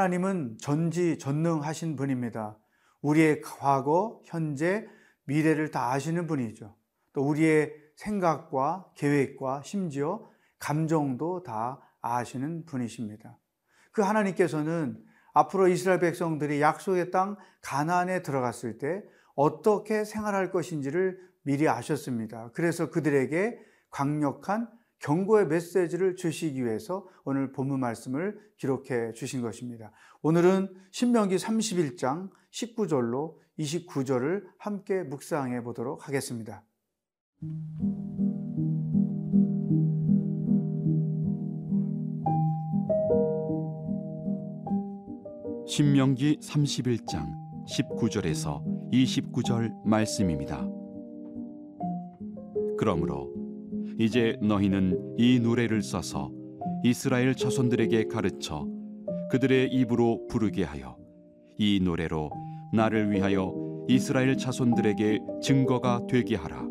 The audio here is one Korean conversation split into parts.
하나님은 전지 전능하신 분입니다. 우리의 과거, 현재, 미래를 다 아시는 분이죠. 또 우리의 생각과 계획과 심지어 감정도 다 아시는 분이십니다. 그 하나님께서는 앞으로 이스라엘 백성들이 약속의 땅 가나안에 들어갔을 때 어떻게 생활할 것인지를 미리 아셨습니다. 그래서 그들에게 강력한 경고의 메시지를 주시기 위해서 오늘 본문 말씀을 기록해 주신 것입니다. 오늘은 신명기 31장 19절로 29절을 함께 묵상해 보도록 하겠습니다. 신명기 31장 19절에서 29절 말씀입니다. 그러므로 이제 너희는 이 노래를 써서 이스라엘 자손들에게 가르쳐 그들의 입으로 부르게 하여 이 노래로 나를 위하여 이스라엘 자손들에게 증거가 되게 하라.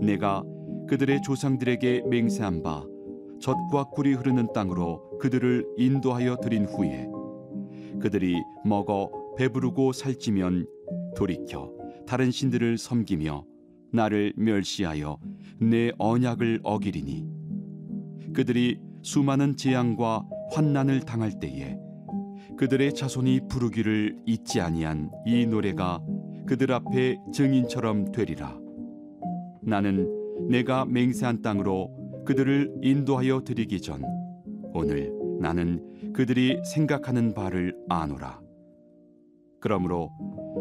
내가 그들의 조상들에게 맹세한 바 젖과 꿀이 흐르는 땅으로 그들을 인도하여 드린 후에 그들이 먹어 배부르고 살찌면 돌이켜 다른 신들을 섬기며 나를 멸시하여 내 언약을 어기리니. 그들이 수많은 재앙과 환난을 당할 때에 그들의 자손이 부르기를 잊지 아니한 이 노래가 그들 앞에 증인처럼 되리라. 나는 내가 맹세한 땅으로 그들을 인도하여 드리기 전 오늘 나는 그들이 생각하는 바를 아노라. 그러므로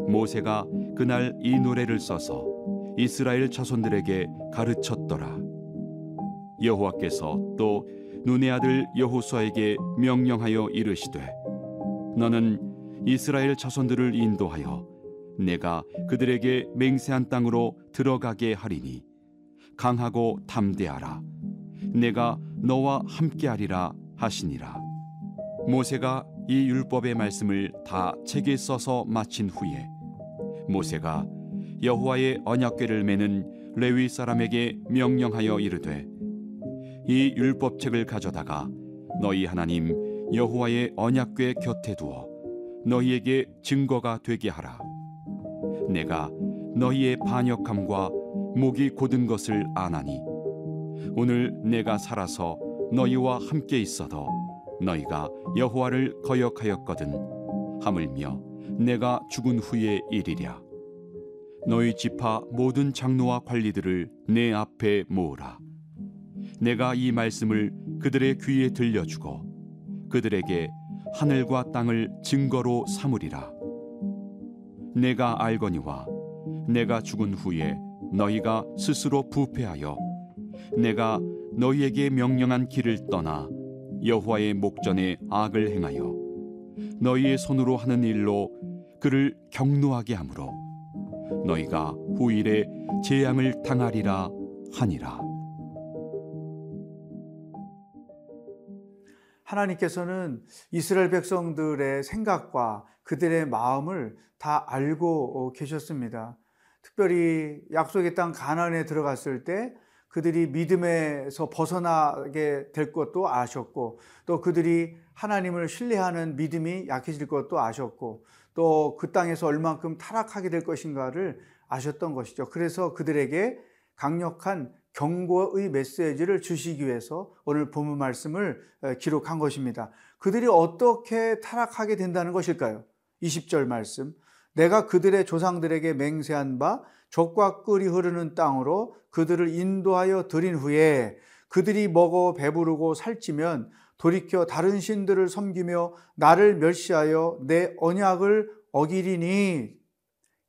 모세가 그날 이 노래를 써서 이스라엘 자손들에게 가르쳤더라. 여호와께서 또 눈의 아들 여호수아에게 명령하여 이르시되 너는 이스라엘 자손들을 인도하여 내가 그들에게 맹세한 땅으로 들어가게 하리니 강하고 담대하라 내가 너와 함께하리라 하시니라 모세가 이 율법의 말씀을 다 책에 써서 마친 후에 모세가 여호와의 언약궤를 매는 레위 사람에게 명령하여 이르되 이 율법책을 가져다가 너희 하나님 여호와의 언약궤 곁에 두어 너희에게 증거가 되게 하라. 내가 너희의 반역함과 목이 곧은 것을 아나니 오늘 내가 살아서 너희와 함께 있어도 너희가 여호와를 거역하였거든 하물며 내가 죽은 후에 일이랴 너희 지파 모든 장로와 관리들을 내 앞에 모으라. 내가 이 말씀을 그들의 귀에 들려주고 그들에게 하늘과 땅을 증거로 삼으리라. 내가 알거니와 내가 죽은 후에 너희가 스스로 부패하여 내가 너희에게 명령한 길을 떠나 여호와의 목전에 악을 행하여 너희의 손으로 하는 일로 그를 경노하게 하므로 너희가 후일에 재앙을 당하리라 하니라. 하나님께서는 이스라엘 백성들의 생각과 그들의 마음을 다 알고 계셨습니다. 특별히 약속의 땅 가나안에 들어갔을 때 그들이 믿음에서 벗어나게 될 것도 아셨고 또 그들이 하나님을 신뢰하는 믿음이 약해질 것도 아셨고 또 그 땅에서 얼만큼 타락하게 될 것인가를 아셨던 것이죠. 그래서 그들에게 강력한 경고의 메시지를 주시기 위해서 오늘 본문 말씀을 기록한 것입니다. 그들이 어떻게 타락하게 된다는 것일까요? 20절 말씀. 내가 그들의 조상들에게 맹세한 바 젖과 꿀이 흐르는 땅으로 그들을 인도하여 드린 후에 그들이 먹어 배부르고 살찌면 돌이켜 다른 신들을 섬기며 나를 멸시하여 내 언약을 어기리니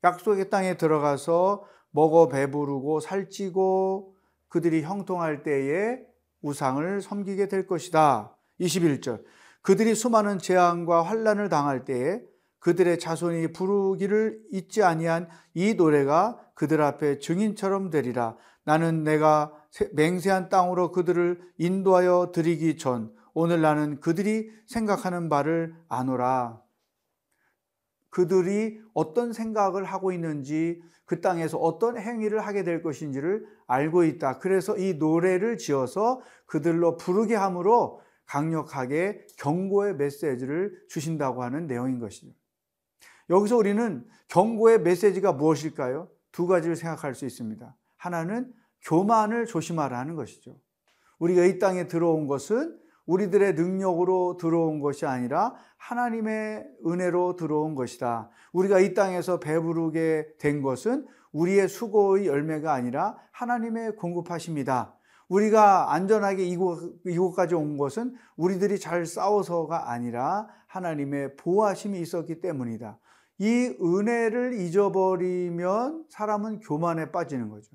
약속의 땅에 들어가서 먹어 배부르고 살찌고 그들이 형통할 때에 우상을 섬기게 될 것이다. 21절. 그들이 수많은 재앙과 환란을 당할 때에 그들의 자손이 부르기를 잊지 아니한 이 노래가 그들 앞에 증인처럼 되리라. 나는 내가 맹세한 땅으로 그들을 인도하여 드리기 전 오늘 나는 그들이 생각하는 바를 아노라. 그들이 어떤 생각을 하고 있는지 그 땅에서 어떤 행위를 하게 될 것인지를 알고 있다. 그래서 이 노래를 지어서 그들로 부르게 함으로 강력하게 경고의 메시지를 주신다고 하는 내용인 것이죠. 여기서 우리는 경고의 메시지가 무엇일까요? 두 가지를 생각할 수 있습니다. 하나는 교만을 조심하라는 것이죠. 우리가 이 땅에 들어온 것은 우리들의 능력으로 들어온 것이 아니라 하나님의 은혜로 들어온 것이다. 우리가 이 땅에서 배부르게 된 것은 우리의 수고의 열매가 아니라 하나님의 공급하십니다. 우리가 안전하게 이곳, 이곳까지 온 것은 우리들이 잘 싸워서가 아니라 하나님의 보호하심이 있었기 때문이다. 이 은혜를 잊어버리면 사람은 교만에 빠지는 거죠.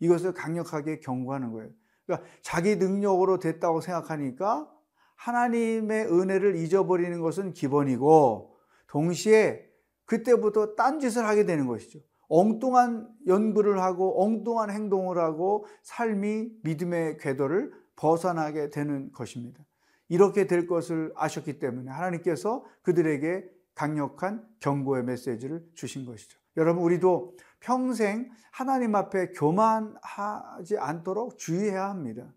이것을 강력하게 경고하는 거예요. 그러니까 자기 능력으로 됐다고 생각하니까 하나님의 은혜를 잊어버리는 것은 기본이고 동시에 그때부터 딴짓을 하게 되는 것이죠. 엉뚱한 연구를 하고 엉뚱한 행동을 하고 삶이 믿음의 궤도를 벗어나게 되는 것입니다. 이렇게 될 것을 아셨기 때문에 하나님께서 그들에게 강력한 경고의 메시지를 주신 것이죠. 여러분, 우리도 평생 하나님 앞에 교만하지 않도록 주의해야 합니다.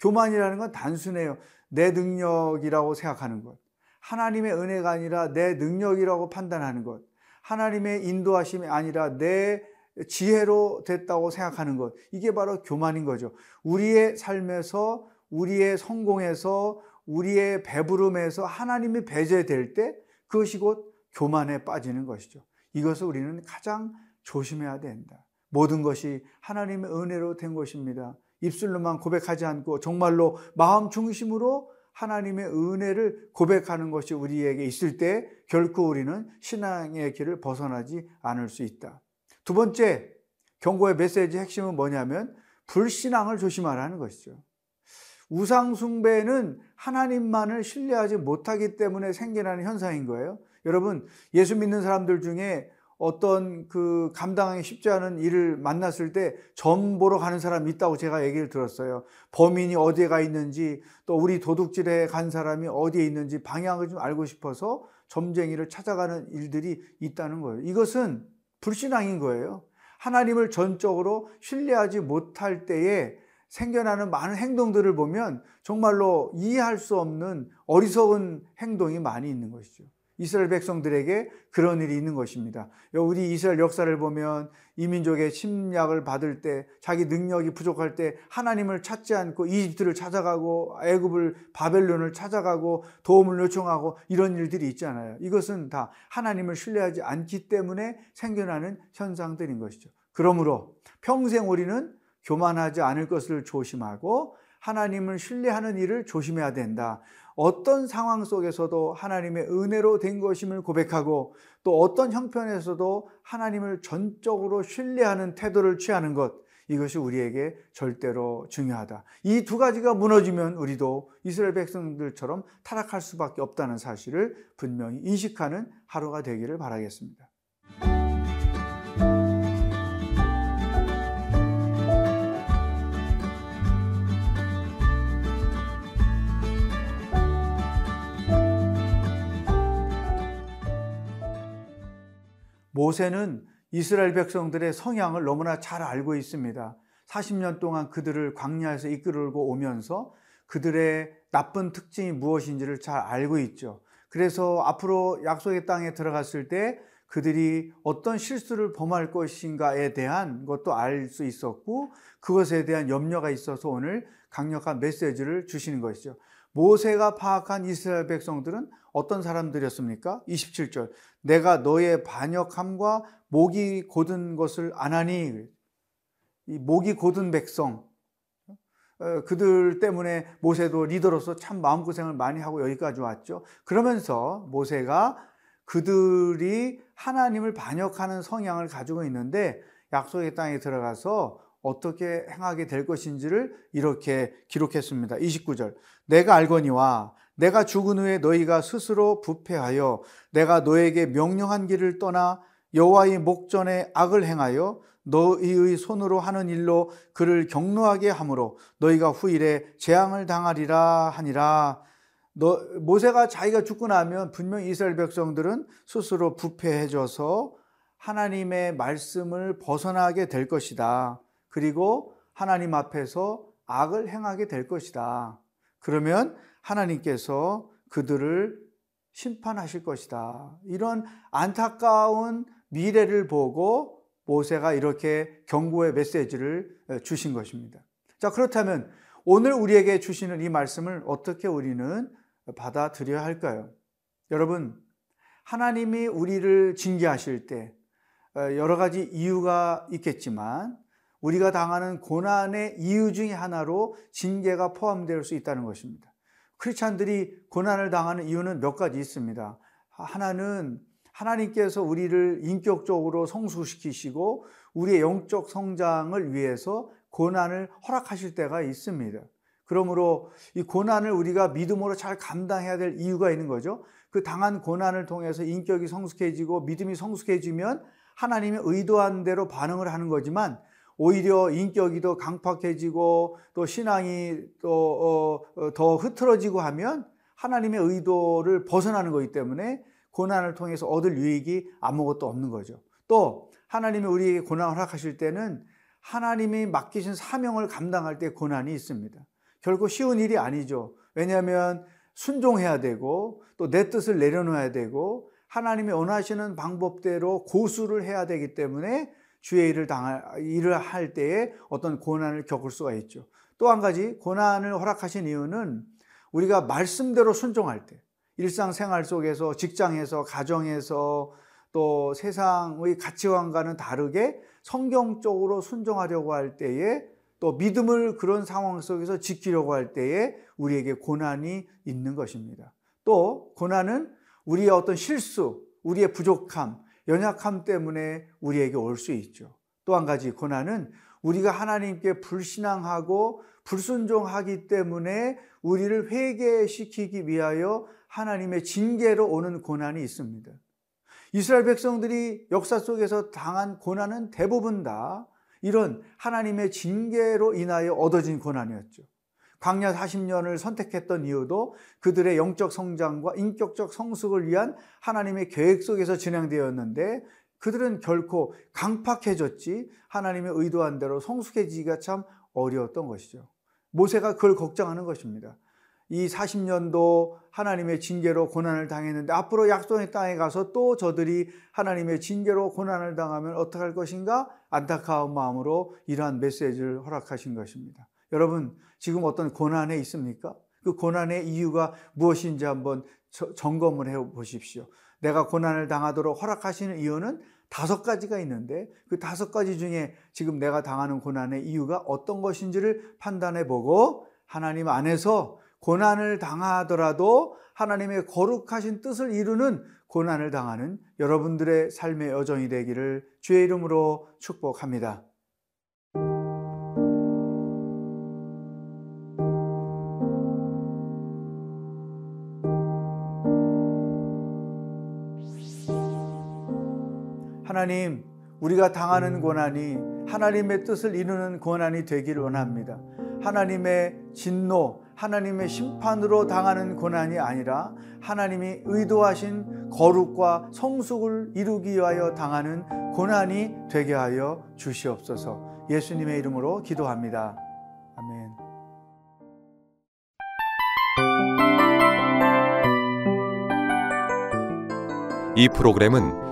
교만이라는 건 단순해요. 내 능력이라고 생각하는 것. 하나님의 은혜가 아니라 내 능력이라고 판단하는 것. 하나님의 인도하심이 아니라 내 지혜로 됐다고 생각하는 것. 이게 바로 교만인 거죠. 우리의 삶에서, 우리의 성공에서, 우리의 배부름에서 하나님이 배제될 때 그것이 곧 교만에 빠지는 것이죠. 이것을 우리는 가장 조심해야 된다. 모든 것이 하나님의 은혜로 된 것입니다. 입술로만 고백하지 않고 정말로 마음 중심으로 하나님의 은혜를 고백하는 것이 우리에게 있을 때 결코 우리는 신앙의 길을 벗어나지 않을 수 있다. 두 번째 경고의 메시지 핵심은 뭐냐면 불신앙을 조심하라는 것이죠. 우상숭배는 하나님만을 신뢰하지 못하기 때문에 생겨나는 현상인 거예요. 여러분, 예수 믿는 사람들 중에 어떤 그 감당하기 쉽지 않은 일을 만났을 때 점 보러 가는 사람이 있다고 제가 얘기를 들었어요. 범인이 어디에 가 있는지 또 우리 도둑질에 간 사람이 어디에 있는지 방향을 좀 알고 싶어서 점쟁이를 찾아가는 일들이 있다는 거예요. 이것은 불신앙인 거예요. 하나님을 전적으로 신뢰하지 못할 때에 생겨나는 많은 행동들을 보면 정말로 이해할 수 없는 어리석은 행동이 많이 있는 것이죠. 이스라엘 백성들에게 그런 일이 있는 것입니다. 우리 이스라엘 역사를 보면 이민족의 침략을 받을 때 자기 능력이 부족할 때 하나님을 찾지 않고 이집트를 찾아가고 애굽을 바벨론을 찾아가고 도움을 요청하고 이런 일들이 있잖아요. 이것은 다 하나님을 신뢰하지 않기 때문에 생겨나는 현상들인 것이죠. 그러므로 평생 우리는 교만하지 않을 것을 조심하고 하나님을 신뢰하는 일을 조심해야 된다. 어떤 상황 속에서도 하나님의 은혜로 된 것임을 고백하고 또 어떤 형편에서도 하나님을 전적으로 신뢰하는 태도를 취하는 것 이것이 우리에게 절대로 중요하다. 이 두 가지가 무너지면 우리도 이스라엘 백성들처럼 타락할 수밖에 없다는 사실을 분명히 인식하는 하루가 되기를 바라겠습니다. 모세는 이스라엘 백성들의 성향을 너무나 잘 알고 있습니다. 40년 동안 그들을 광야에서 이끌고 오면서 그들의 나쁜 특징이 무엇인지를 잘 알고 있죠. 그래서 앞으로 약속의 땅에 들어갔을 때 그들이 어떤 실수를 범할 것인가에 대한 것도 알 수 있었고 그것에 대한 염려가 있어서 오늘 강력한 메시지를 주시는 것이죠. 모세가 파악한 이스라엘 백성들은 어떤 사람들이었습니까? 27절. 내가 너의 반역함과 목이 곧은 것을 안하니 이 목이 곧은 백성 어, 그들 때문에 모세도 리더로서 참 마음고생을 많이 하고 여기까지 왔죠. 그러면서 모세가 그들이 하나님을 반역하는 성향을 가지고 있는데 약속의 땅에 들어가서 어떻게 행하게 될 것인지를 이렇게 기록했습니다. 29절. 내가 알거니와 내가 죽은 후에 너희가 스스로 부패하여 내가 너에게 명령한 길을 떠나 여호와의 목전에 악을 행하여 너희의 손으로 하는 일로 그를 경노하게 함으로 너희가 후일에 재앙을 당하리라 하니라. 너, 모세가 자기가 죽고 나면 분명 이스라엘 백성들은 스스로 부패해져서 하나님의 말씀을 벗어나게 될 것이다. 그리고 하나님 앞에서 악을 행하게 될 것이다. 그러면 하나님께서 그들을 심판하실 것이다. 이런 안타까운 미래를 보고 모세가 이렇게 경고의 메시지를 주신 것입니다. 자, 그렇다면 오늘 우리에게 주시는 이 말씀을 어떻게 우리는 받아들여야 할까요? 여러분, 하나님이 우리를 징계하실 때 여러 가지 이유가 있겠지만 우리가 당하는 고난의 이유 중에 하나로 징계가 포함될 수 있다는 것입니다. 크리스찬들이 고난을 당하는 이유는 몇 가지 있습니다. 하나는 하나님께서 우리를 인격적으로 성숙시키시고 우리의 영적 성장을 위해서 고난을 허락하실 때가 있습니다. 그러므로 이 고난을 우리가 믿음으로 잘 감당해야 될 이유가 있는 거죠. 그 당한 고난을 통해서 인격이 성숙해지고 믿음이 성숙해지면 하나님의 의도한 대로 반응을 하는 거지만 오히려 인격이 더 강팍해지고 또 신앙이 또더 어, 흐트러지고 하면 하나님의 의도를 벗어나는 거기 때문에 고난을 통해서 얻을 유익이 아무것도 없는 거죠. 또 하나님이 우리에게 고난을 허락하실 때는 하나님이 맡기신 사명을 감당할 때 고난이 있습니다. 결코 쉬운 일이 아니죠. 왜냐하면 순종해야 되고 또 내 뜻을 내려놓아야 되고 하나님이 원하시는 방법대로 고수를 해야 되기 때문에 주의 일을 당할 일을 할 때에 어떤 고난을 겪을 수가 있죠. 또 한 가지 고난을 허락하신 이유는 우리가 말씀대로 순종할 때 일상생활 속에서 직장에서 가정에서 또 세상의 가치관과는 다르게 성경적으로 순종하려고 할 때에 또 믿음을 그런 상황 속에서 지키려고 할 때에 우리에게 고난이 있는 것입니다. 또 고난은 우리의 어떤 실수, 우리의 부족함, 연약함 때문에 우리에게 올 수 있죠. 또 한 가지 고난은 우리가 하나님께 불신앙하고 불순종하기 때문에 우리를 회개시키기 위하여 하나님의 징계로 오는 고난이 있습니다. 이스라엘 백성들이 역사 속에서 당한 고난은 대부분 다 이런 하나님의 징계로 인하여 얻어진 고난이었죠. 광야 40년을 선택했던 이유도 그들의 영적 성장과 인격적 성숙을 위한 하나님의 계획 속에서 진행되었는데 그들은 결코 강팍해졌지 하나님의 의도한 대로 성숙해지기가 참 어려웠던 것이죠. 모세가 그걸 걱정하는 것입니다. 이 40년도 하나님의 징계로 고난을 당했는데 앞으로 약속의 땅에 가서 또 저들이 하나님의 징계로 고난을 당하면 어떡할 것인가 안타까운 마음으로 이러한 메시지를 허락하신 것입니다. 여러분 지금 어떤 고난에 있습니까? 그 고난의 이유가 무엇인지 한번 점검을 해 보십시오. 내가 고난을 당하도록 허락하시는 이유는 다섯 가지가 있는데 그 다섯 가지 중에 지금 내가 당하는 고난의 이유가 어떤 것인지를 판단해 보고 하나님 안에서 고난을 당하더라도 하나님의 거룩하신 뜻을 이루는 고난을 당하는 여러분들의 삶의 여정이 되기를 주의 이름으로 축복합니다. 하나님, 우리가 당하는 고난이 하나님의 뜻을 이루는 고난이 되기를 원합니다. 하나님의 진노, 하나님의 심판으로 당하는 고난이 아니라 하나님이 의도하신 거룩과 성숙을 이루기 위하여 당하는 고난이 되게 하여 주시옵소서. 예수님의 이름으로 기도합니다. 아멘. 이 프로그램은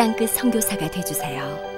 땅끝 성교사가 되주세요